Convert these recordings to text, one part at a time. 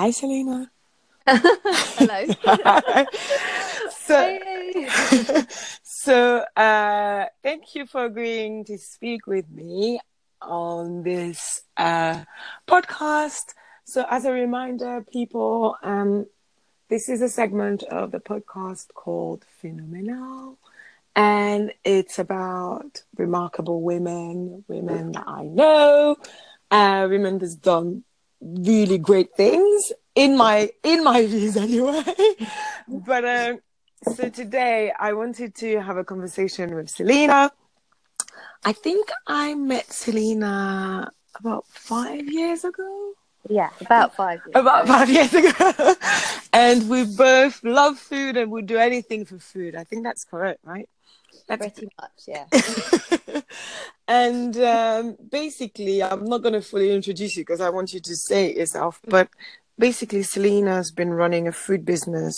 Hi, Selena. Hello. so, Hey. so uh, thank you for agreeing to speak with me on this uh, podcast. So, as a reminder, people, um, this is a segment of the podcast called Phenomenal, and it's about remarkable women, women that I know, uh, women that's done really great things in my in my views anyway. but um, so today I wanted to have a conversation with Selena. I think I met Selena about five years ago. Yeah, about five years. About ago. five years ago. and we both love food and would do anything for food. I think that's correct, right? That's Pretty much, yeah. and um, basically, I'm not going to fully introduce you because I want you to say it yourself. But basically, Selena's been running a food business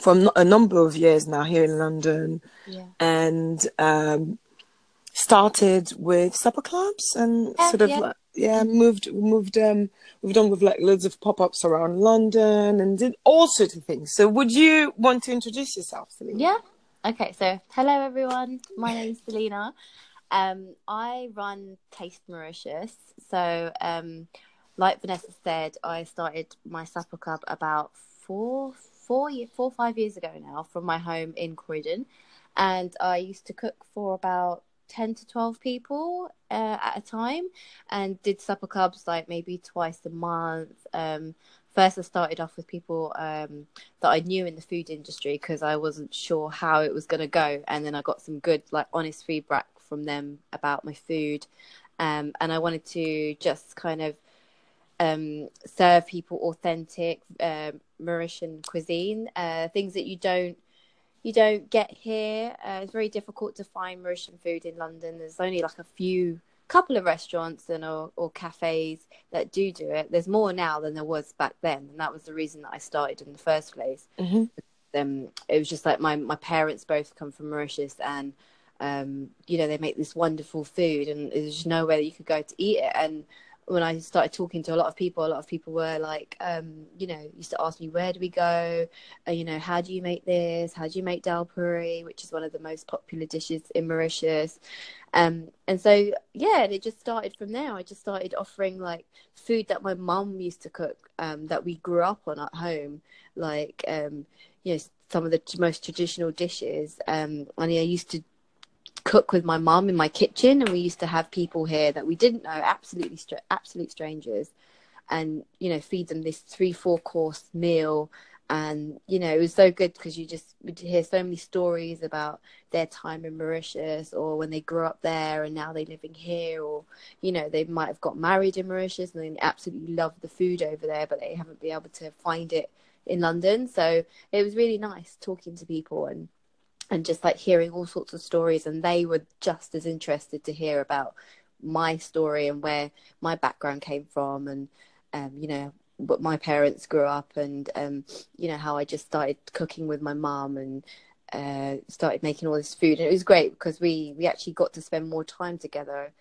for a number of years now here in London, Yeah. and um, started with supper clubs and Yeah, sort of yeah. like, yeah moved moved um moved on with like loads of pop-ups around London and did all sorts of things. So, would you want to introduce yourself, Selena? Yeah. Okay, so hello everyone. My name's Selena. Um, I run Taste Mauritius. So, um, like Vanessa said, I started my supper club about four, four, year, four, five years ago now from my home in Croydon, and I used to cook for about ten to twelve people uh, at a time, and did supper clubs like maybe twice a month. Um, first, I started off with people um, that I knew in the food industry because I wasn't sure how it was going to go, and then I got some good, like, honest feedback from them about my food, um, and I wanted to just kind of um, serve people authentic um, Mauritian cuisine, uh, things that you don't you don't get here. Uh, it's very difficult to find Mauritian food in London. There's only like a few couple of restaurants and or, or cafes that do do it. There's more now than there was back then, and that was the reason that I started in the first place hmm um, it was just like my my parents both come from Mauritius, and um, you know they make this wonderful food, and there's just nowhere that you could go to eat it. And when I started talking to a lot of people, a lot of people were like, um, you know, used to ask me where do we go, uh, you know, how do you make this, how do you make dal puri, which is one of the most popular dishes in Mauritius. Um, and so yeah, it just started from there. I just started offering like food that my mum used to cook, um, that we grew up on at home, like um, you know some of the most traditional dishes. Um and i used to cook with my mum in my kitchen and we used to have people here that we didn't know absolutely absolute strangers and you know feed them this three four course meal. And you know it was so good because you just would hear so many stories about their time in Mauritius or when they grew up there and now they're living here or you know they might have got married in Mauritius and they absolutely love the food over there but they haven't been able to find it in London. So it was really nice talking to people and and just like hearing all sorts of stories and they were just as interested to hear about my story and where my background came from and um, you know what my parents grew up and um, you know how I just started cooking with my mum and uh, started making all this food. And it was great because we we actually got to spend more time together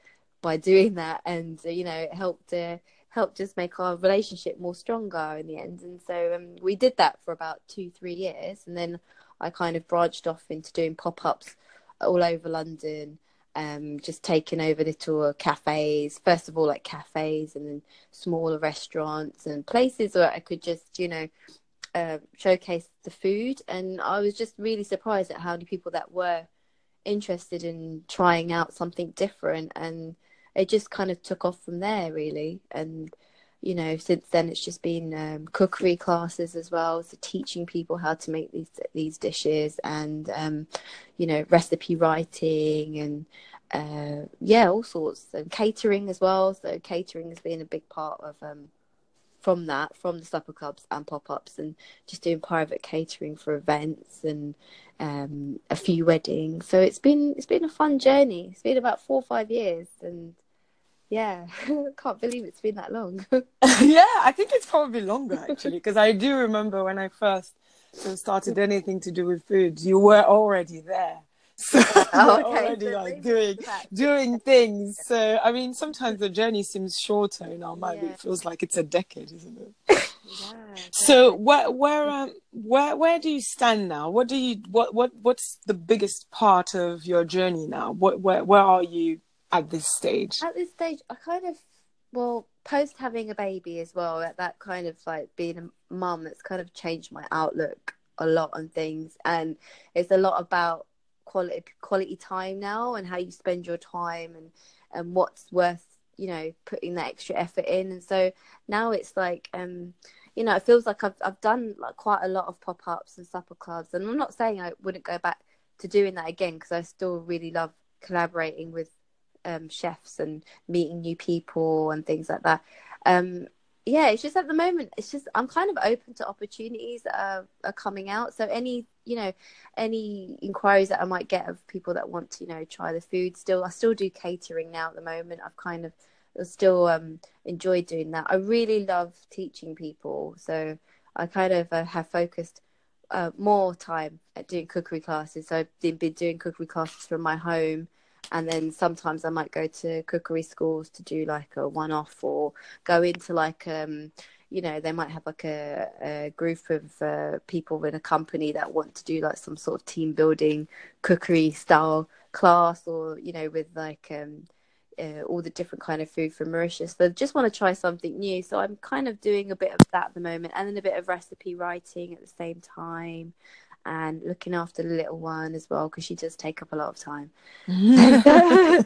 by doing that. And you know it helped uh, helped just make our relationship more stronger in the end. And so um, we did that for about two three years. And then I kind of branched off into doing pop-ups all over London um, just taking over little cafes first of all like cafes and then smaller restaurants and places where I could just you know uh, showcase the food. And I was just really surprised at how many people that were interested in trying out something different. And it just kind of took off from there really. And you know since then it's just been um, cookery classes as well so teaching people how to make these these dishes and um, you know recipe writing and uh, yeah all sorts and catering as well so catering has been a big part of um, from that from the supper clubs and pop-ups and just doing private catering for events and um, a few weddings. So it's been it's been a fun journey. It's been about four or five years and yeah can't believe it's been that long yeah, I think it's probably longer actually, because I do remember when I first sort of started anything to do with food, you were already there. So Oh, okay. already So like doing doing things. So I mean, sometimes the journey seems shorter in our mind, Yeah. it feels like it's a decade, isn't it? Yeah. So where where um where where do you stand now? What do you what what what's the biggest part of your journey now? What where where are you at this stage? At this stage, I kind of well post having a baby as well. At that kind of like being a mum, that's kind of changed my outlook a lot on things, and it's a lot about quality quality time now and how you spend your time and and what's worth you know putting that extra effort in and so now it's like um you know it feels like i've i've done like quite a lot of pop-ups and supper clubs and i'm not saying i wouldn't go back to doing that again because i still really love collaborating with um chefs and meeting new people and things like that. Um yeah it's just at the moment it's just i'm kind of open to opportunities that are, are coming out. So any you know any inquiries that i might get of people that want to you know try the food still i still do catering now at the moment. I've kind of still um enjoy doing that. I really love teaching people. So i kind of uh, have focused uh, more time at doing cookery classes. So i've been, been doing cookery classes from my home and then sometimes I might go to cookery schools to do like a one off or go into like um you know they might have like a, a group of uh, people in a company that want to do like some sort of team building cookery style class or you know with like um uh, all the different kind of food from Mauritius. They just want to try something new. So I'm kind of doing a bit of that at the moment, and then a bit of recipe writing at the same time and looking after the little one as well because she does take up a lot of time. and, uh,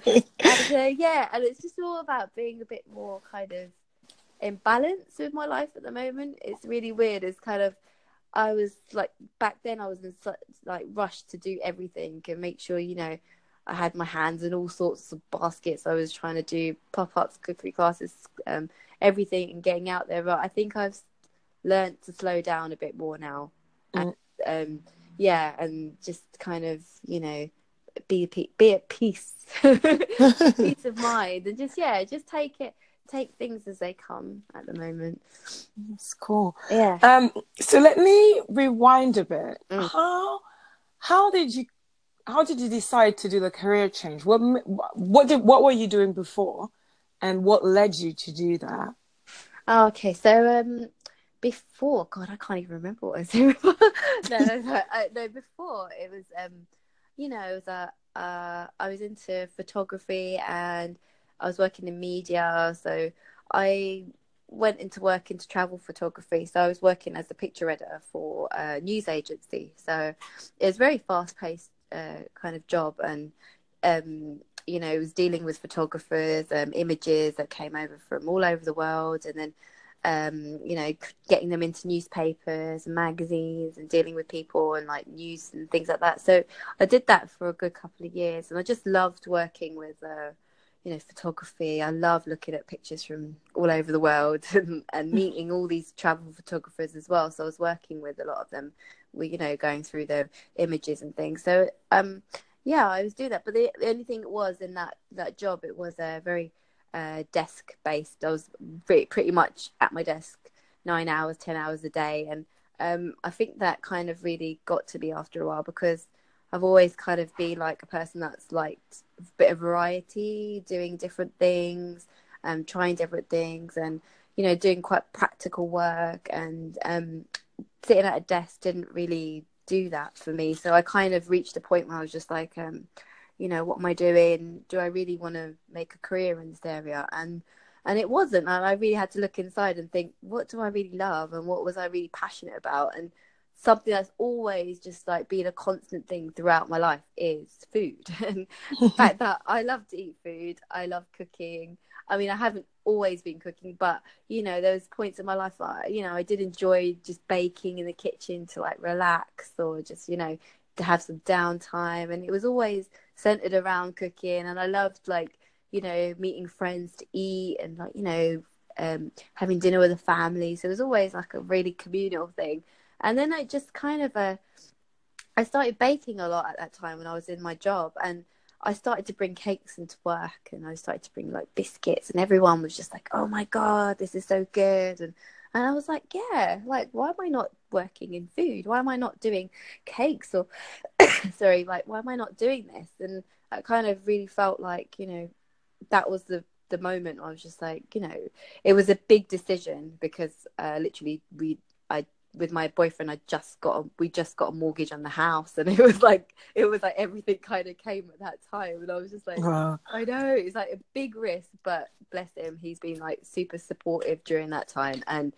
yeah, and it's just all about being a bit more kind of in balance with my life at the moment. It's really weird. It's kind of I was like back then I was in such like rush to do everything and make sure you know I had my hands in all sorts of baskets. I was trying to do pop ups, cookery classes, um, everything, and getting out there. But I think I've learned to slow down a bit more now. Mm um, yeah, and just kind of you know be be at peace, peace of mind, and just yeah, just take it take things as they come at the moment. That's cool. Yeah. Um. So let me rewind a bit. Mm. How how did you how did you decide to do the career change? What what did what were you doing before, and what led you to do that? Oh, okay, so um, before god i can't even remember what i was. Doing no no no, no before it was um you know it was a uh, i was into photography and i was working in media so i went into work into travel photography. So i was working as a picture editor for a news agency. So it was very fast paced uh, kind of job and um you know it was dealing with photographers um, images that came over from all over the world. And then um, you know, getting them into newspapers and magazines and dealing with people and like news and things like that. So I did that for a good couple of years, and I just loved working with, uh, you know, photography. I love looking at pictures from all over the world and, and meeting all these travel photographers as well. So I was working with a lot of them, we, you know, going through the images and things. So um, yeah, I was doing that. But the, the only thing it was in that that job, it was a very uh, desk based. I was pretty, pretty much at my desk nine hours, ten hours a day, and um, I think that kind of really got to me after a while because I've always kind of been like a person that's liked a bit of variety, doing different things, um, trying different things, and you know, doing quite practical work. And um, sitting at a desk didn't really do that for me. So I kind of reached a point where I was just like, um, you know what am i doing? Do i really want to make a career in this area? And and it wasn't. And i really had to look inside and think what do i really love and what was i really passionate about? And something that's always just like been a constant thing throughout my life is food. And the fact that i love to eat food i love cooking i mean i haven't always been cooking but you know there was points in my life that you know i did enjoy just baking in the kitchen to like relax or just you know to have some downtime and it was always centered around cooking and I loved like you know meeting friends to eat and like you know um, having dinner with the family so it was always like a really communal thing. And then I just kind of uh, I started baking a lot at that time when I was in my job and I started to bring cakes into work and I started to bring like biscuits and everyone was just like oh my god this is so good and and I was like, yeah, like, why am I not working in food? Why am I not doing cakes or, sorry, like, why am I not doing this? And I kind of really felt like, you know, that was the the moment I was just like, you know, it was a big decision because uh, literally we with my boyfriend I just got a, we just got a mortgage on the house and it was like it was like everything kind of came at that time and I was just like Wow. I know it's like a big risk but bless him he's been like super supportive during that time and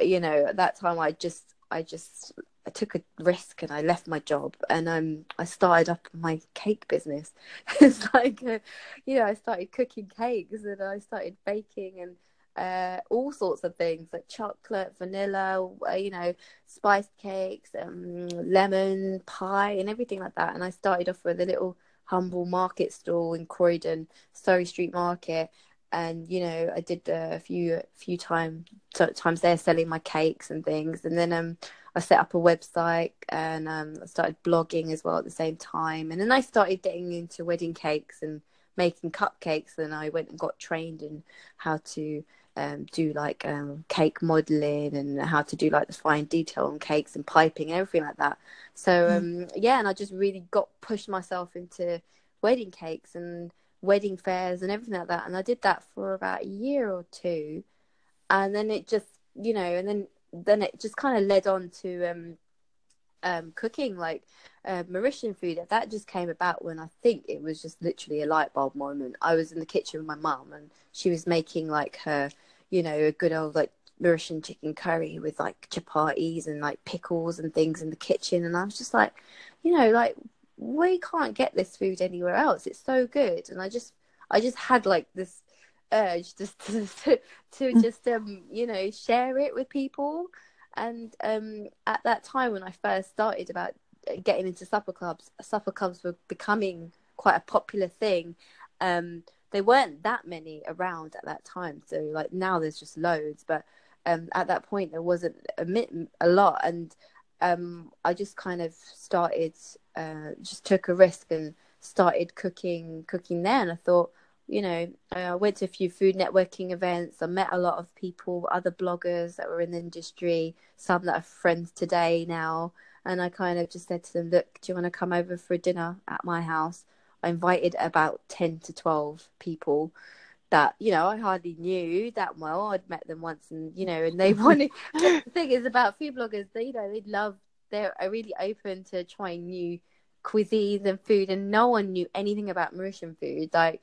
you know at that time I just I just I took a risk and I left my job and um I started up my cake business. it's like uh, you know I started cooking cakes and I started baking and uh, all sorts of things like chocolate, vanilla, uh, you know, spiced cakes, um, lemon pie, and everything like that. And I started off with a little humble market stall in Croydon, Surrey Street Market, and you know, I did a few few time times there selling my cakes and things, and then um. I set up a website and um, I started blogging as well at the same time. And then I started getting into wedding cakes and making cupcakes. And I went and got trained in how to um, do like um, cake modeling and how to do like the fine detail on cakes and piping and everything like that. So um, yeah, and I just really got pushed myself into wedding cakes and wedding fairs and everything like that. And I did that for about a year or two, and then it just you know, and then then it just kind of led on to um, cooking like uh, Mauritian food. That just came about when I think it was just literally a light bulb moment. I was in the kitchen with my mum and she was making like her, you know, a good old like Mauritian chicken curry with like chapatis and like pickles and things in the kitchen. And I was just like, you know, like we can't get this food anywhere else. It's so good. And I just, I just had like this urge just to, to, to just, um, you know, share it with people. And um, at that time when I first started about getting into supper clubs, supper clubs were becoming quite a popular thing. Um, there weren't that many around at that time, so like now there's just loads. But um, at that point there wasn't a, a lot, and um, I just kind of started, uh, just took a risk and started cooking, cooking there. And I thought, you know, I went to a few food networking events. I met a lot of people, other bloggers that were in the industry, some that are friends today now. And I kind of just said to them, look, do you want to come over for a dinner at my house? I invited about 10 to 12 people that, you know, I hardly knew that well. I'd met them once and, you know, and they wanted, the thing is about food bloggers, they, you know, they love, they're really open to trying new cuisines and food and no one knew anything about Mauritian food. Like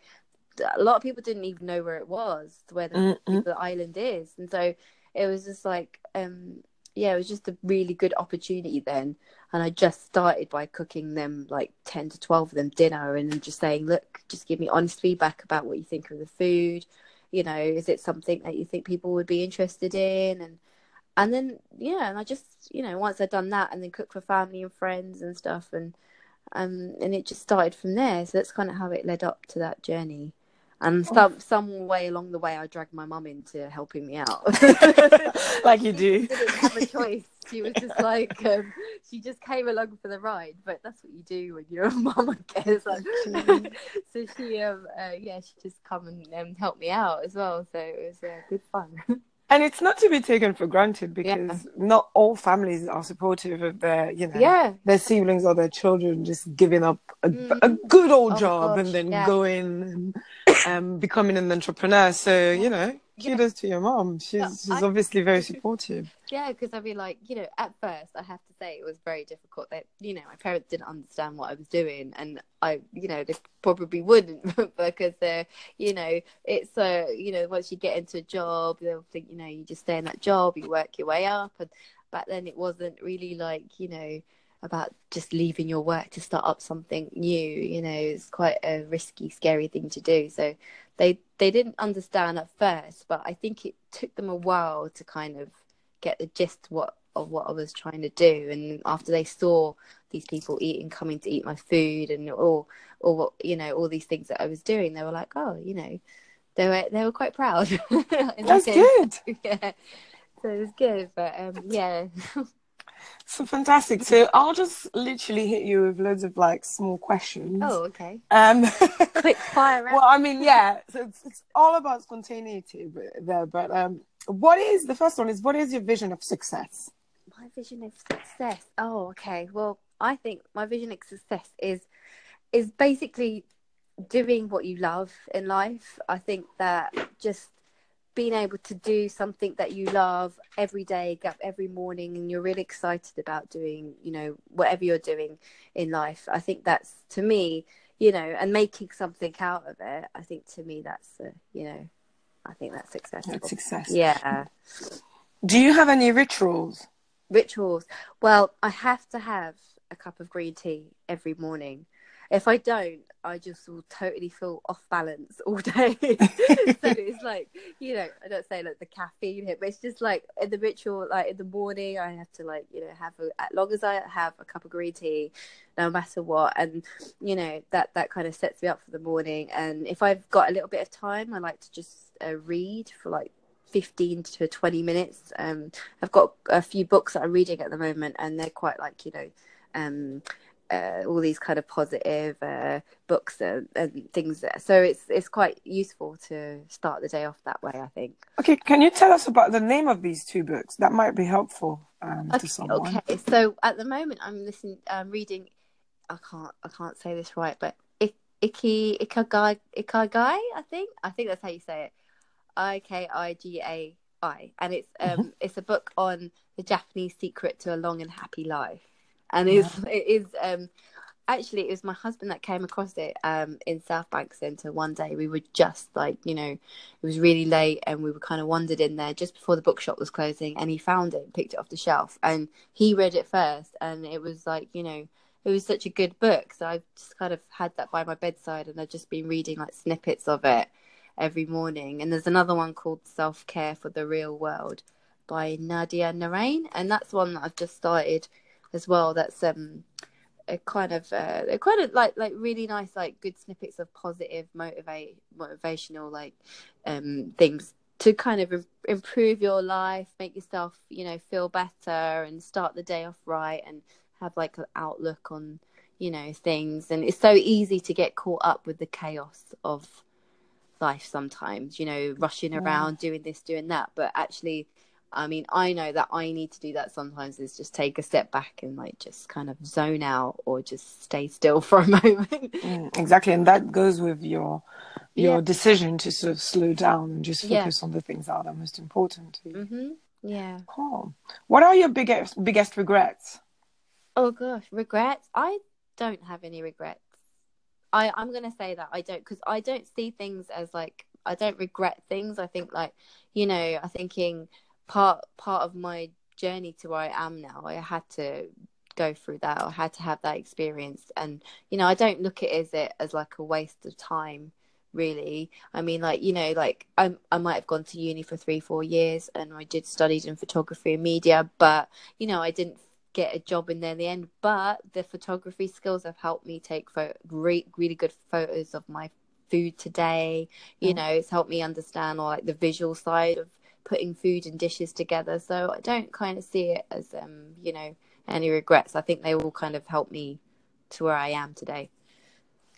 a lot of people didn't even know where it was, where the, Mm-mm. the island is. And so it was just like, um, yeah, it was just a really good opportunity then. And I just started by cooking them like 10 to 12 of them dinner and just saying, look, just give me honest feedback about what you think of the food. You know, is it something that you think people would be interested in? And and then yeah, and I just you know once I'd done that, and then cook for family and friends and stuff, and um and it just started from there. So that's kind of how it led up to that journey. And some some way along the way, I dragged my mum into helping me out. like you She do. didn't have a choice. She was just like, um, she just came along for the ride. But that's what you do when you're a mum, I guess. Like, so she, um, uh, yeah, she just come and um, help me out as well. So it was uh, good fun. And it's not to be taken for granted because not all families are supportive of their, you know, yeah, their siblings or their children just giving up a, Mm. a good old Oh, job gosh, and then yeah. going and um, becoming an entrepreneur. So, you know, Yeah. Kudos to your mom. She's, she's I- obviously very supportive. yeah. Because I'd be like, you know, at first, I have to say it was very difficult. That you know, my parents didn't understand what I was doing, and I, you know, they probably wouldn't because they're, you know, it's uh, you know, once you get into a job, they'll think, you know, you just stay in that job, you work your way up, and back then it wasn't really like, you know, about just leaving your work to start up something new. You know, it's quite a risky, scary thing to do. So they they didn't understand at first, but I think it took them a while to kind of get the gist what of what I was trying to do. And after they saw these people eating, coming to eat my food, and or or what you know all these things that I was doing, they were like, oh, you know, they were they were quite proud. That's they- good. yeah. So it was good, but um, yeah, So fantastic. So I'll just literally hit you with loads of like small questions. oh, okay. Um, Quick fire round. well, I mean, yeah. So it's, it's all about spontaneity there. But um, what is the first one? Is what is your vision of success? My vision of success. Oh, okay. Well, I think my vision of success is is basically doing what you love in life. I think that just being able to do something that you love every day, get up every morning, and you're really excited about doing, you know, whatever you're doing in life. I think that's to me, you know, and making something out of it. I think to me that's, uh, you know, I think that's success. That's success. Yeah. Do you have any rituals? Rituals. Well, I have to have a cup of green tea every morning. If I don't, I just will totally feel off balance all day. so it's like, you know, I don't say like the caffeine hit, but it's just like in the ritual, like in the morning, I have to like, you know, have a, as long as I have a cup of green tea, no matter what, and you know that that kind of sets me up for the morning. And if I've got a little bit of time, I like to just uh, read for like 15 to 20 minutes. Um, I've got a few books that I'm reading at the moment, and they're quite like you know. Um, uh, all these kind of positive uh, books and, and things. So it's it's quite useful to start the day off that way. I think. Okay, can you tell us about the name of these two books? That might be helpful um, okay, to someone. Okay, so at the moment I'm listening, I'm reading. I can't I can't say this right, but Iki Ikagai Ikagai. I think I think that's how you say it. I K I G A I, and it's um mm-hmm. it's a book on the Japanese secret to a long and happy life, and yeah. it is um actually it was my husband that came across it um in South Bank Centre one day. We were just like you know it was really late and we were kind of wandered in there just before the bookshop was closing, and he found it, picked it off the shelf, and he read it first, and it was like you know it was such a good book. So I've just kind of had that by my bedside and I've just been reading like snippets of it every morning. And there's another one called Self Care for the Real World by Nadia Narain. And that's one that I've just started as well. That's um a kind of uh, they're kind of like like really nice like good snippets of positive motivate motivational like um things to kind of improve your life make yourself you know feel better and start the day off right and have like an outlook on you know things and it's so easy to get caught up with the chaos of life sometimes you know rushing yeah. around doing this doing that but actually i mean i know that i need to do that sometimes is just take a step back and like just kind of zone out or just stay still for a moment mm, exactly and that goes with your your yeah. decision to sort of slow down and just focus yeah. on the things that are most important to you mm-hmm. yeah cool what are your biggest biggest regrets Oh gosh, regrets? I don't have any regrets. I I'm gonna say that I don't because I don't see things as like I don't regret things. I think like you know I'm thinking part part of my journey to where I am now. I had to go through that. I had to have that experience, and you know I don't look at it as it as like a waste of time. Really, I mean, like you know, like I I might have gone to uni for three four years, and I did studied in photography and media, but you know I didn't get a job in there in the end. But the photography skills have helped me take photo, great, really good photos of my food today. You mm. know, it's helped me understand or like the visual side of putting food and dishes together. So I don't kind of see it as um, you know, any regrets. I think they all kind of helped me to where I am today.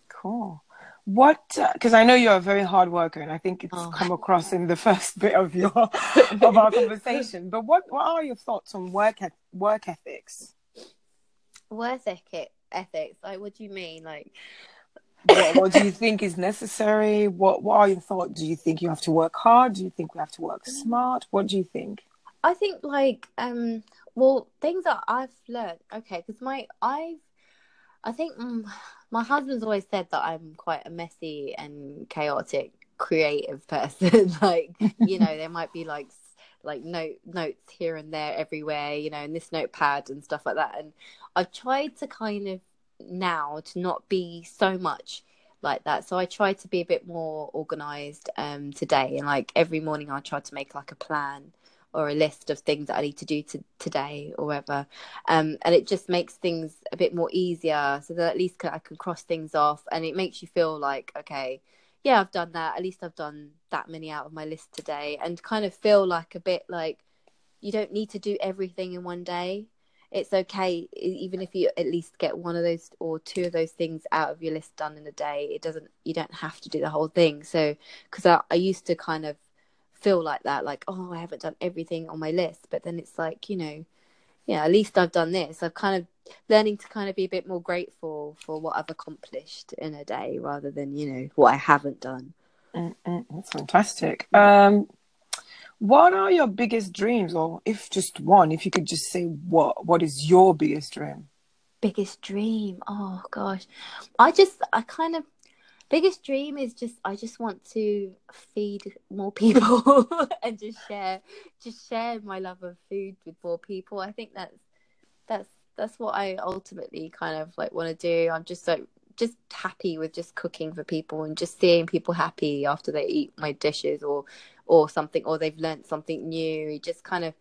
Cool what because uh, i know you're a very hard worker and i think it's oh. come across in the first bit of your of our conversation but what what are your thoughts on work work ethics work ethic ethics like what do you mean like what, what do you think is necessary? What what are your thoughts? Do you think you have to work hard? Do you think we have to work smart? What do you think? I think like um well things that i've learned okay because my i've i think um, my husband's always said that I'm quite a messy and chaotic creative person. like, you know, there might be like like note notes here and there everywhere, you know, in this notepad and stuff like that. And I've tried to kind of now to not be so much like that. So I try to be a bit more organized um today and like every morning I try to make like a plan or a list of things that I need to do to, today or whatever. Um, and it just makes things a bit more easier so that at least I can cross things off and it makes you feel like, okay, yeah, I've done that. At least I've done that many out of my list today and kind of feel like a bit like you don't need to do everything in one day. It's okay, even if you at least get one of those or two of those things out of your list done in a day. It doesn't, you don't have to do the whole thing. So, because I, I used to kind of feel like that like oh i haven't done everything on my list but then it's like you know yeah at least i've done this i've kind of learning to kind of be a bit more grateful for what I've accomplished in a day rather than you know what I haven't done. Mm-mm, that's fantastic. Um, what are your biggest dreams, or if just one, if you could just say what what is your biggest dream? Biggest dream? Oh gosh, I just I kind of biggest dream is just I just want to feed more people and just share just share my love of food with more people. I think that's that's that's what I ultimately kind of like want to do. I'm just so just happy with just cooking for people and just seeing people happy after they eat my dishes or or something or they've learned something new. It just kind of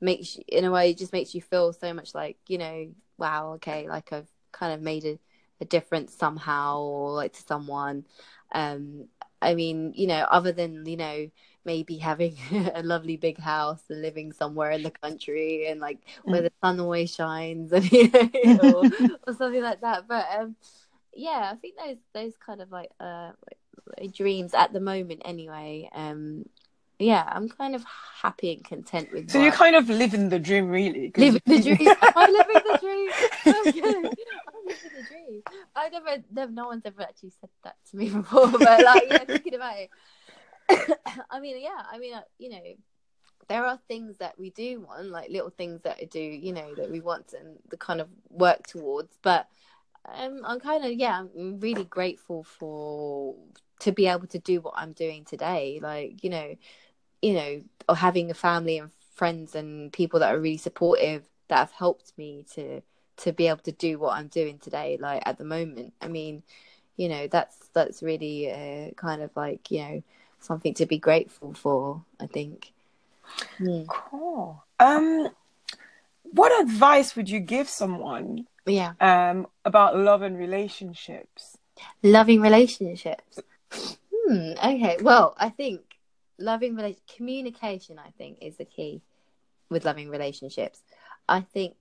makes you, in a way it just makes you feel so much like you know wow okay like I've kind of made a, a difference somehow or like to someone. Um, I mean you know other than you know maybe having a lovely big house and living somewhere in the country and like where the sun always shines and, you know, or, or, something like that. But um, yeah, I think those those kind of like uh dreams at the moment anyway. Um, yeah, I'm kind of happy and content with. So you're kind of living the dream, really. Living the dream. Am I living the dream? I'm living the dream. I never, never, no one's ever actually said that to me before, but like, yeah, thinking about it, I mean, yeah, I mean, uh, you know, there are things that we do want, like little things that I do, you know, that we want and the kind of work towards. But um, I'm kind of, yeah, I'm really grateful for to be able to do what I'm doing today. Like, you know, you know, or having a family and friends and people that are really supportive that have helped me to to be able to do what I'm doing today. Like at the moment, I mean, you know, that's that's really uh, kind of like you know something to be grateful for. I think. Mm. Cool. Um, what advice would you give someone? Yeah. Um, about love and relationships. Loving relationships. Hmm. Okay. Well, I think loving relation communication. I think is the key with loving relationships. I think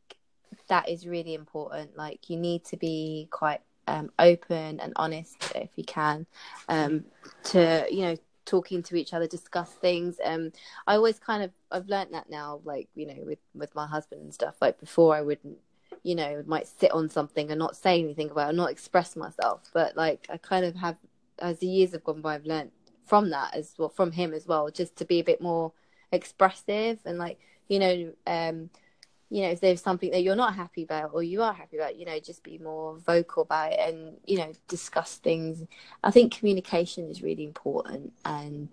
that is really important. Like you need to be quite um, open and honest if you can um, to you know talking to each other, discuss things. Um, I always kind of I've learned that now, like you know, with with my husband and stuff. Like before, I wouldn't, you know, might sit on something and not say anything about it, not express myself. But like I kind of have, as the years have gone by, I've learned from that as well, from him as well, just to be a bit more expressive and like you know, um, you know, if there's something that you're not happy about or you are happy about, you know, just be more vocal about it and, you know, discuss things. I think communication is really important and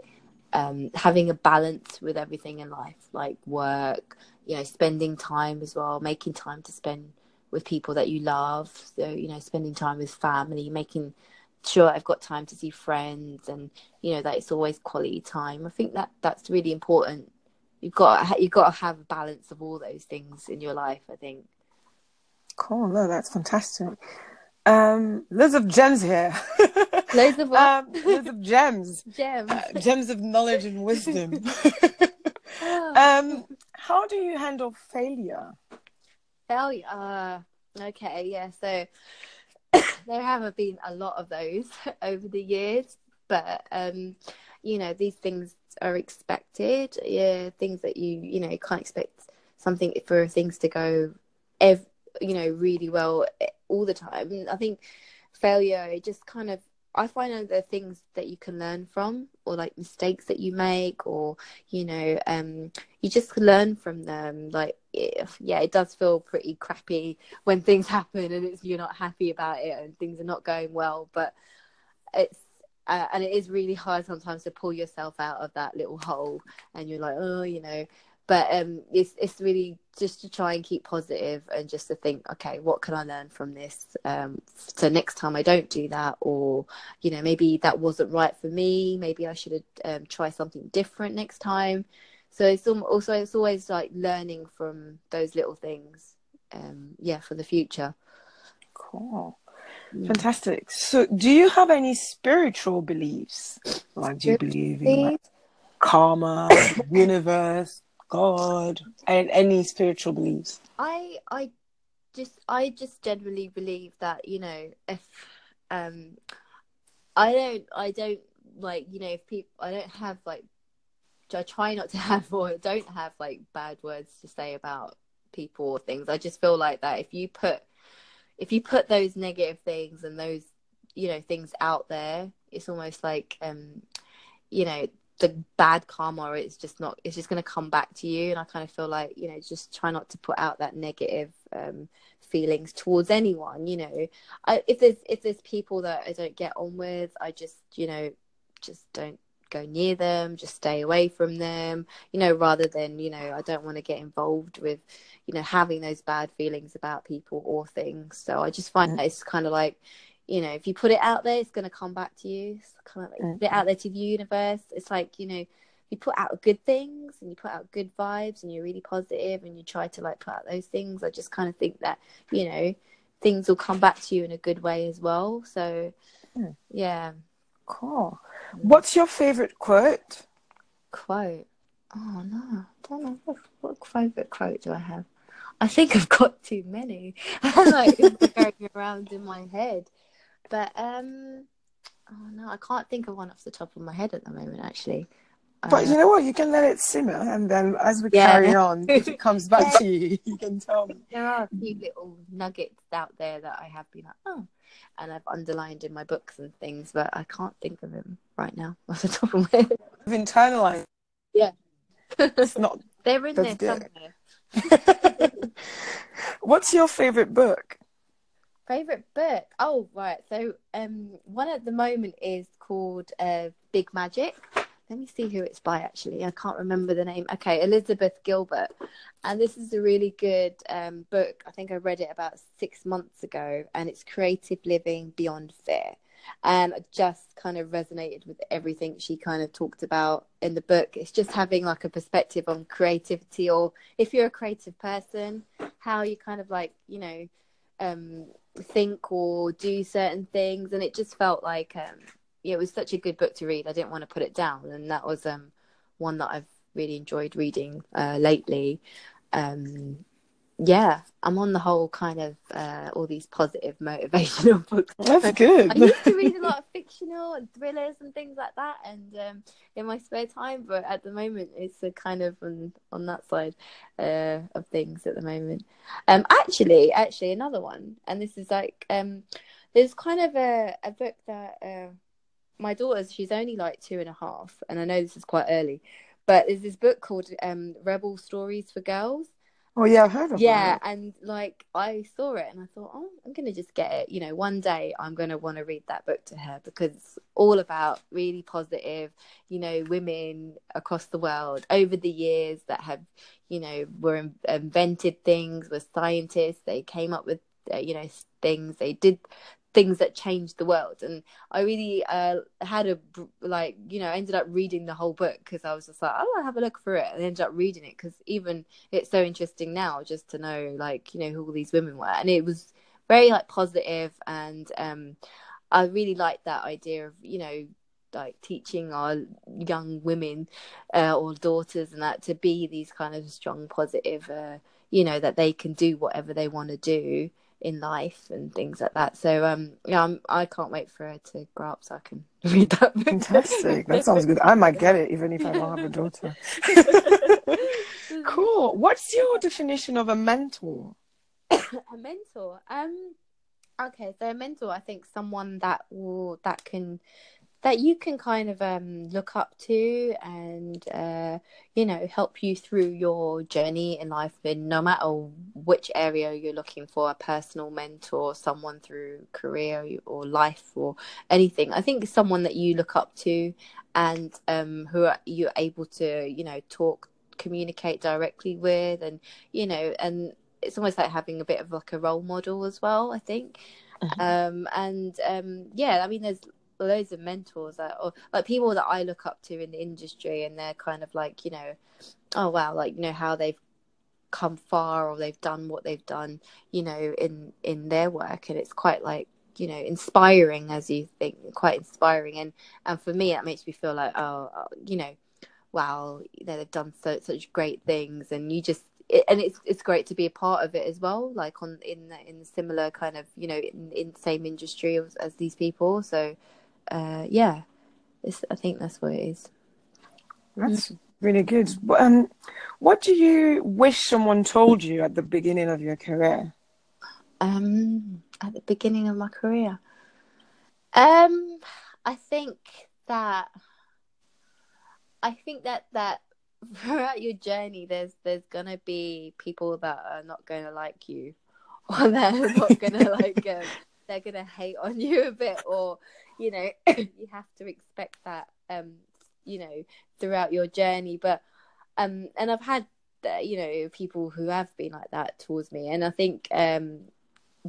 um, having a balance with everything in life, like work, you know, spending time as well, making time to spend with people that you love. So, you know, spending time with family, making sure I've got time to see friends and, you know, that it's always quality time. I think that that's really important you've got you've got to have a balance of all those things in your life. I think. Cool. No, that's fantastic. Um, loads of gems here. loads of? Um, loads of gems. Gems. Uh, gems of knowledge and wisdom. um, how do you handle failure? Failure. Uh, okay. Yeah. So there haven't been a lot of those over the years, but um, you know these things are expected. Yeah, things that you you know can't expect something for things to go, ev- you know, really well eh, all the time. I think failure it just kind of I find that there are things that you can learn from, or like mistakes that you make, or you know, um, you just learn from them. Like, if, yeah, it does feel pretty crappy when things happen and it's you're not happy about it and things are not going well, but it's uh, and it is really hard sometimes to pull yourself out of that little hole and you're like oh you know but um it's it's really just to try and keep positive and just to think okay what can i learn from this? Um so next time i don't do that or you know maybe that wasn't right for me maybe i should have um, try something different next time. So it's also it's always like learning from those little things um yeah for the future. Cool. Fantastic. So, do you have any spiritual beliefs? Like, do you believe in like karma, universe, God, and any spiritual beliefs? I, I just, I just generally believe that you know, if um, I don't, I don't like you know, if people, I don't have like, I try not to have or don't have like bad words to say about people or things. I just feel like that if you put if you put those negative things and those you know things out there it's almost like um you know the bad karma it's just not it's just going to come back to you. And i kind of feel like you know just try not to put out that negative um feelings towards anyone you know. I, if there's if there's people that i don't get on with i just you know just don't go near them just stay away from them you know rather than you know i don't want to get involved with you know having those bad feelings about people or things. So i just find that it's kind of like you know if you put it out there it's going to come back to you it's kind of like mm. put it out there to the universe it's like you know you put out good things and you put out good vibes and you're really positive and you try to like put out those things i just kind of think that you know things will come back to you in a good way as well so mm. yeah Cool. What's your favorite quote? Quote. Oh no, I don't know what, what favorite quote do I have. I think I've got too many. I'm like going around in my head, but um, oh no, I can't think of one off the top of my head at the moment. Actually, but uh, you know what? You can let it simmer, and then as we yeah. carry on, if it comes back to you, you can tell me. There are a few little nuggets out there that I have been like, oh, and I've underlined in my books and things, but I can't think of them right now off the top of my head. I've internalized. Yeah. it's not. They're in there good. somewhere. What's your favorite book? Favorite book? Oh, right. So, um, one at the moment is called uh, Big Magic let me see who it's by actually. I can't remember the name. Okay, Elizabeth Gilbert. And this is a really good um, book. I think I read it about six months ago, and it's Creative Living Beyond Fear. And it just kind of resonated with everything she kind of talked about in the book. It's just having like a perspective on creativity, or if you're a creative person, how you kind of like, you know, um, think or do certain things. And it just felt like um, yeah, it was such a good book to read. I didn't want to put it down, and that was um, one that I've really enjoyed reading uh, lately. Um, yeah, I'm on the whole kind of uh, all these positive motivational books. That's good. I used to read a lot of fictional and thrillers and things like that, and um, in my spare time. But at the moment, it's a kind of on on that side uh, of things at the moment. Um, actually, actually, another one, and this is like um, there's kind of a a book that. Uh, my daughter's she's only like two and a half, and I know this is quite early, but there's this book called um, Rebel Stories for Girls. Oh yeah, I've heard of it. yeah, and like I saw it and I thought, oh, I'm gonna just get it. You know, one day I'm gonna want to read that book to her because it's all about really positive, you know, women across the world over the years that have, you know, were invented things, were scientists. They came up with, uh, you know, things. They did things that changed the world. And i really uh, had a like you know ended up reading the whole book because i was just like oh i'll have a look for it. And I ended up reading it because even it's so interesting now just to know like you know who all these women were. And it was very like positive and um i really liked that idea of you know like teaching our young women uh, or daughters and that to be these kind of strong positive uh, you know that they can do whatever they want to do in life and things like that. So um, yeah, I'm, I can't wait for her to grow up so I can read that. Book. Fantastic! That sounds good. I might get it even if I don't have a daughter. cool. What's your definition of a mentor? a mentor. Um. Okay, so a mentor, I think someone that will that can that you can kind of um, look up to and uh, you know help you through your journey in life in no matter which area you're looking for a personal mentor someone through career or life or anything i think someone that you look up to and um, who are, you're able to you know talk communicate directly with and you know and it's almost like having a bit of like a role model as well i think mm-hmm. um, and um, yeah i mean there's loads of mentors that, or like people that I look up to in the industry, and they're kind of like, you know, oh wow, like you know how they've come far or they've done what they've done, you know, in in their work, and it's quite like you know inspiring as you think, quite inspiring, and and for me that makes me feel like oh, oh you know, wow, you know they've done so such great things, and you just it, and it's it's great to be a part of it as well like on in in similar kind of you know in, in same industry as, as these people. So uh, yeah, it's, I think that's what it is. That's really good. Um, what do you wish someone told you at the beginning of your career? Um, at the beginning of my career. Um, I think that I think that that throughout your journey, there's there's gonna be people that are not gonna like you, or they're not gonna like um, they're gonna hate on you a bit, or you know you have to expect that um you know throughout your journey. But um and I've had uh, you know people who have been like that towards me, and I think um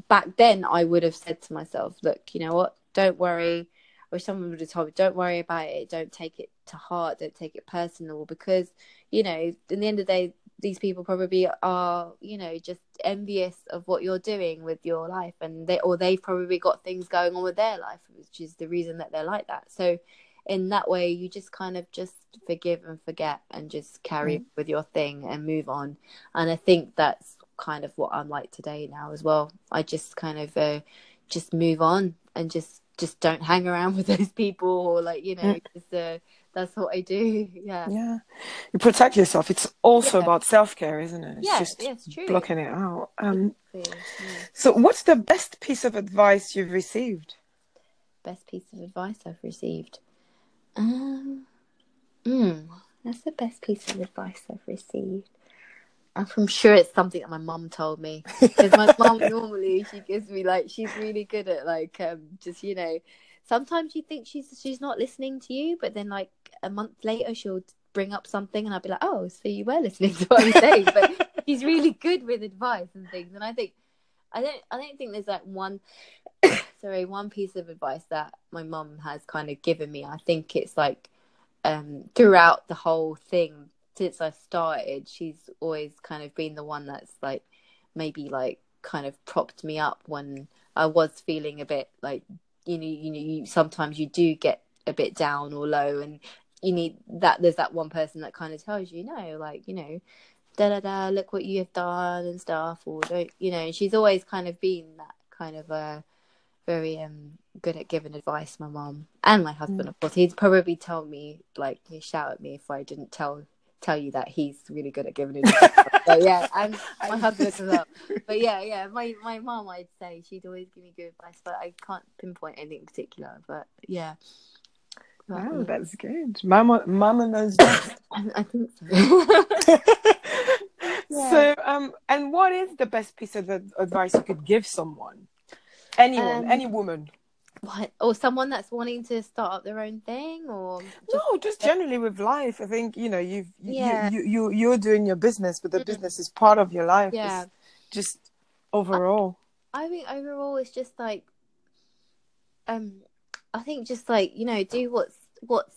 back then I would have said to myself, look, you know what, don't worry. Or someone would have told me, don't worry about it, don't take it to heart, don't take it personal, because you know, in the end of the day, these people probably are, you know, just envious of what you're doing with your life, and they or they've probably got things going on with their life, which is the reason that they're like that. So, in that way, you just kind of just forgive and forget, and just carry mm. with your thing and move on. And I think that's kind of what I'm like today now as well. I just kind of uh, just move on and just just don't hang around with those people or like you know mm. just, uh, that's what I do. Yeah. Yeah. You protect yourself. It's also yeah. about self care, isn't it? It's yeah, just it's true. blocking it out. Um, yeah. So, what's the best piece of advice you've received? Best piece of advice I've received. Um, mm, that's the best piece of advice I've received. I'm sure it's something that my mum told me because my mum normally she gives me like she's really good at like um just you know sometimes you think she's she's not listening to you but then like a month later she'll bring up something and I'll be like oh so you were listening to what I'm saying. But she's really good with advice and things. And I think I don't I don't think there's like one sorry one piece of advice that my mum has kind of given me. I think it's like um throughout the whole thing since I started, she's always kind of been the one that's like maybe like kind of propped me up when I was feeling a bit like you know you know you, sometimes you do get a bit down or low and you need that there's that one person that kind of tells you no like you know da da da look what you have done and stuff or don't you know she's always kind of been that kind of uh very um good at giving advice my mom and my husband mm. of course he'd probably tell me like he'd shout at me if I didn't tell tell you that he's really good at giving it. so yeah, and my husband as well. But yeah, yeah, my my mom, I'd say she'd always give me good advice, but I can't pinpoint anything in particular. But yeah. Wow, yeah. that's good. Mama, Mama knows best. I think so. yeah. So, um, and what is the best piece of advice you could give someone? Anyone, um, any woman what or someone that's wanting to start up their own thing or just... no just generally with life i think you know you've yeah. you, you you are doing your business but the mm-hmm. business is part of your life. Yeah. it's just overall. I, I think overall it's just like um i think just like you know do what's what's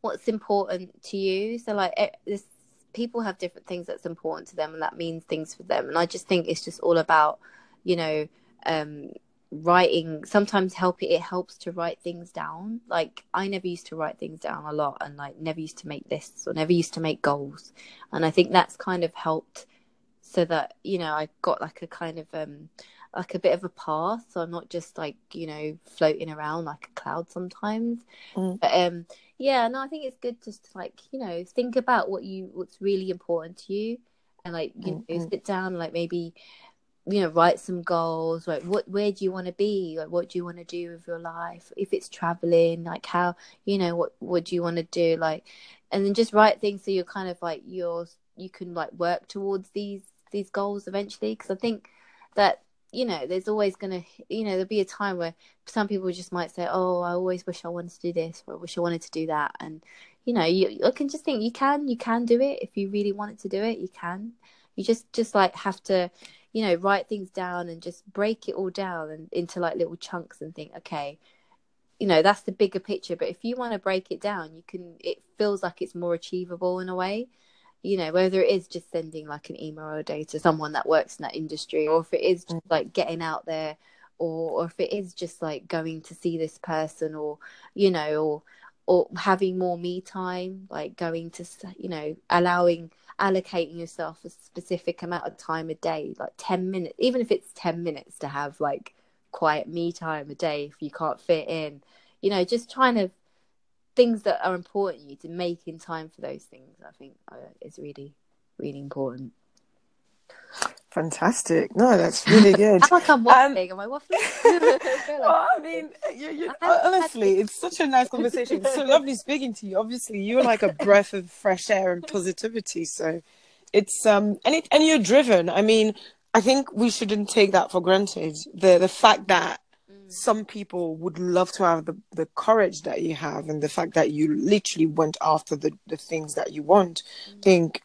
what's important to you. So like this people have different things that's important to them and that means things for them. And i just think it's just all about you know um writing sometimes help it, it helps to write things down. Like i never used to write things down a lot and like never used to make lists or never used to make goals. And i think that's kind of helped so that you know i got like a kind of um like a bit of a path. So i'm not just like you know floating around like a cloud sometimes. Mm. but um yeah no i think it's good just to like you know think about what you what's really important to you. And like you mm-hmm. know sit down like maybe you know write some goals like what where do you want to be? Like what do you want to do with your life? If it's traveling like how you know what what do you want to do? Like and then just write things so you're kind of like you're you can like work towards these these goals eventually. Because i think that you know there's always gonna you know there'll be a time where some people just might say oh i always wish i wanted to do this or i wish i wanted to do that. And you know you, can just think you can you can do it. If you really wanted to do it you can. You just just like have to you know write things down and just break it all down and into like little chunks and think okay you know that's the bigger picture. But if you want to break it down you can it feels like it's more achievable in a way. You know whether it is just sending like an email a day to someone that works in that industry or if it is just mm. like getting out there or, or if it is just like going to see this person or you know or or having more me time like going to you know allowing allocating yourself a specific amount of time a day, like 10 minutes, even if it's 10 minutes to have like quiet me time a day if you can't fit in, you know, just trying to things that are important to you to make in time for those things, I think uh, is really, really important. Fantastic. No, that's really good. I'm like I'm waffling. Am I waffling? I feel like- well, I mean, you, you, I had honestly, it's such a nice conversation. It's so lovely speaking to you. Obviously, you're like a breath of fresh air and positivity. So it's um and it and you're driven. I mean, I think we shouldn't take that for granted. The the fact that Mm. some people would love to have the, the courage that you have and the fact that you literally went after the, the things that you want. I think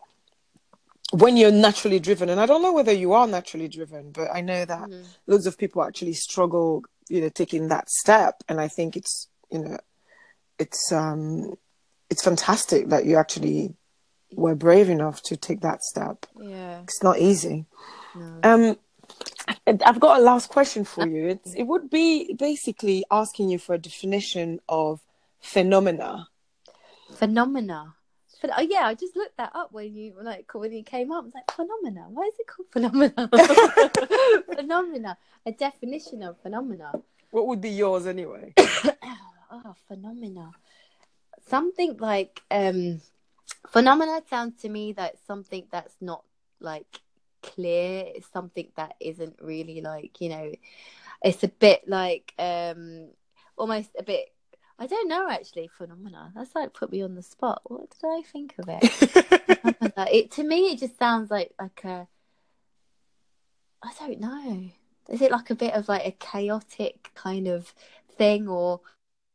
when you're naturally driven, and I don't know whether you are naturally driven, but I know that Mhm. loads of people actually struggle, you know, taking that step. And I think it's, you know, it's um it's fantastic that you actually were brave enough to take that step. Yeah. It's not easy. No. Um, I've got a last question for you. It's, it would be basically asking you for a definition of phenomena. Phenomena. Phen- oh, yeah, I just looked that up when you like when you came up. I was like, phenomena. Why is it called phenomena? phenomena. A definition of phenomena. What would be yours anyway? oh, phenomena. Something like um, phenomena sounds to me like something that's not like clear. It's something that isn't really like you know. It's a bit like um, almost a bit. I don't know actually. Phenomena. That's like put me on the spot. What did I think of it? It to me, it just sounds like like a. I don't know. Is it like a bit of like a chaotic kind of thing, or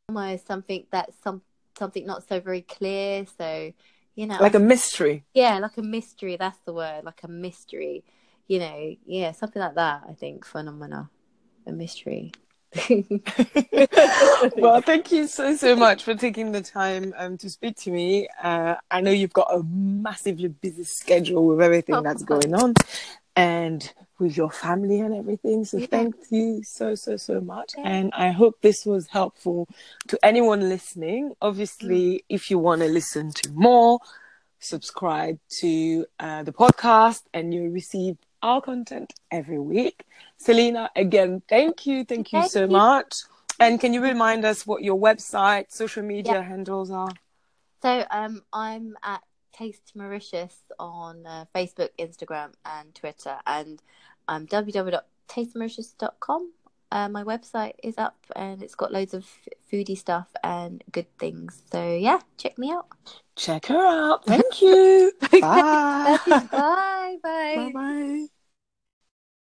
almost something that's some something not so very clear? So you know, like a mystery. yeah, like a mystery. That's the word, like a mystery. You know, yeah, something like that. I think phenomena, a mystery. well, thank you so so much for taking the time um, to speak to me. Uh, I know you've got a massively busy schedule with everything that's going on, and with your family and everything. So Yeah. thank you so so so much, Yeah. and I hope this was helpful to anyone listening. Obviously, if you want to listen to more, subscribe to uh, the podcast, and you'll receive our content every week. Selena, again, thank you, thank you Thank so you. much. And can you remind us what your website, social media handles are? So um, I'm at Taste Mauritius on uh, Facebook, Instagram, and Twitter, and um, www.tastemauritius.com. Uh, my website is up, and it's got loads of f- foodie stuff and good things. So yeah, check me out. Check her out. Thank you. Bye. bye, bye. Bye bye.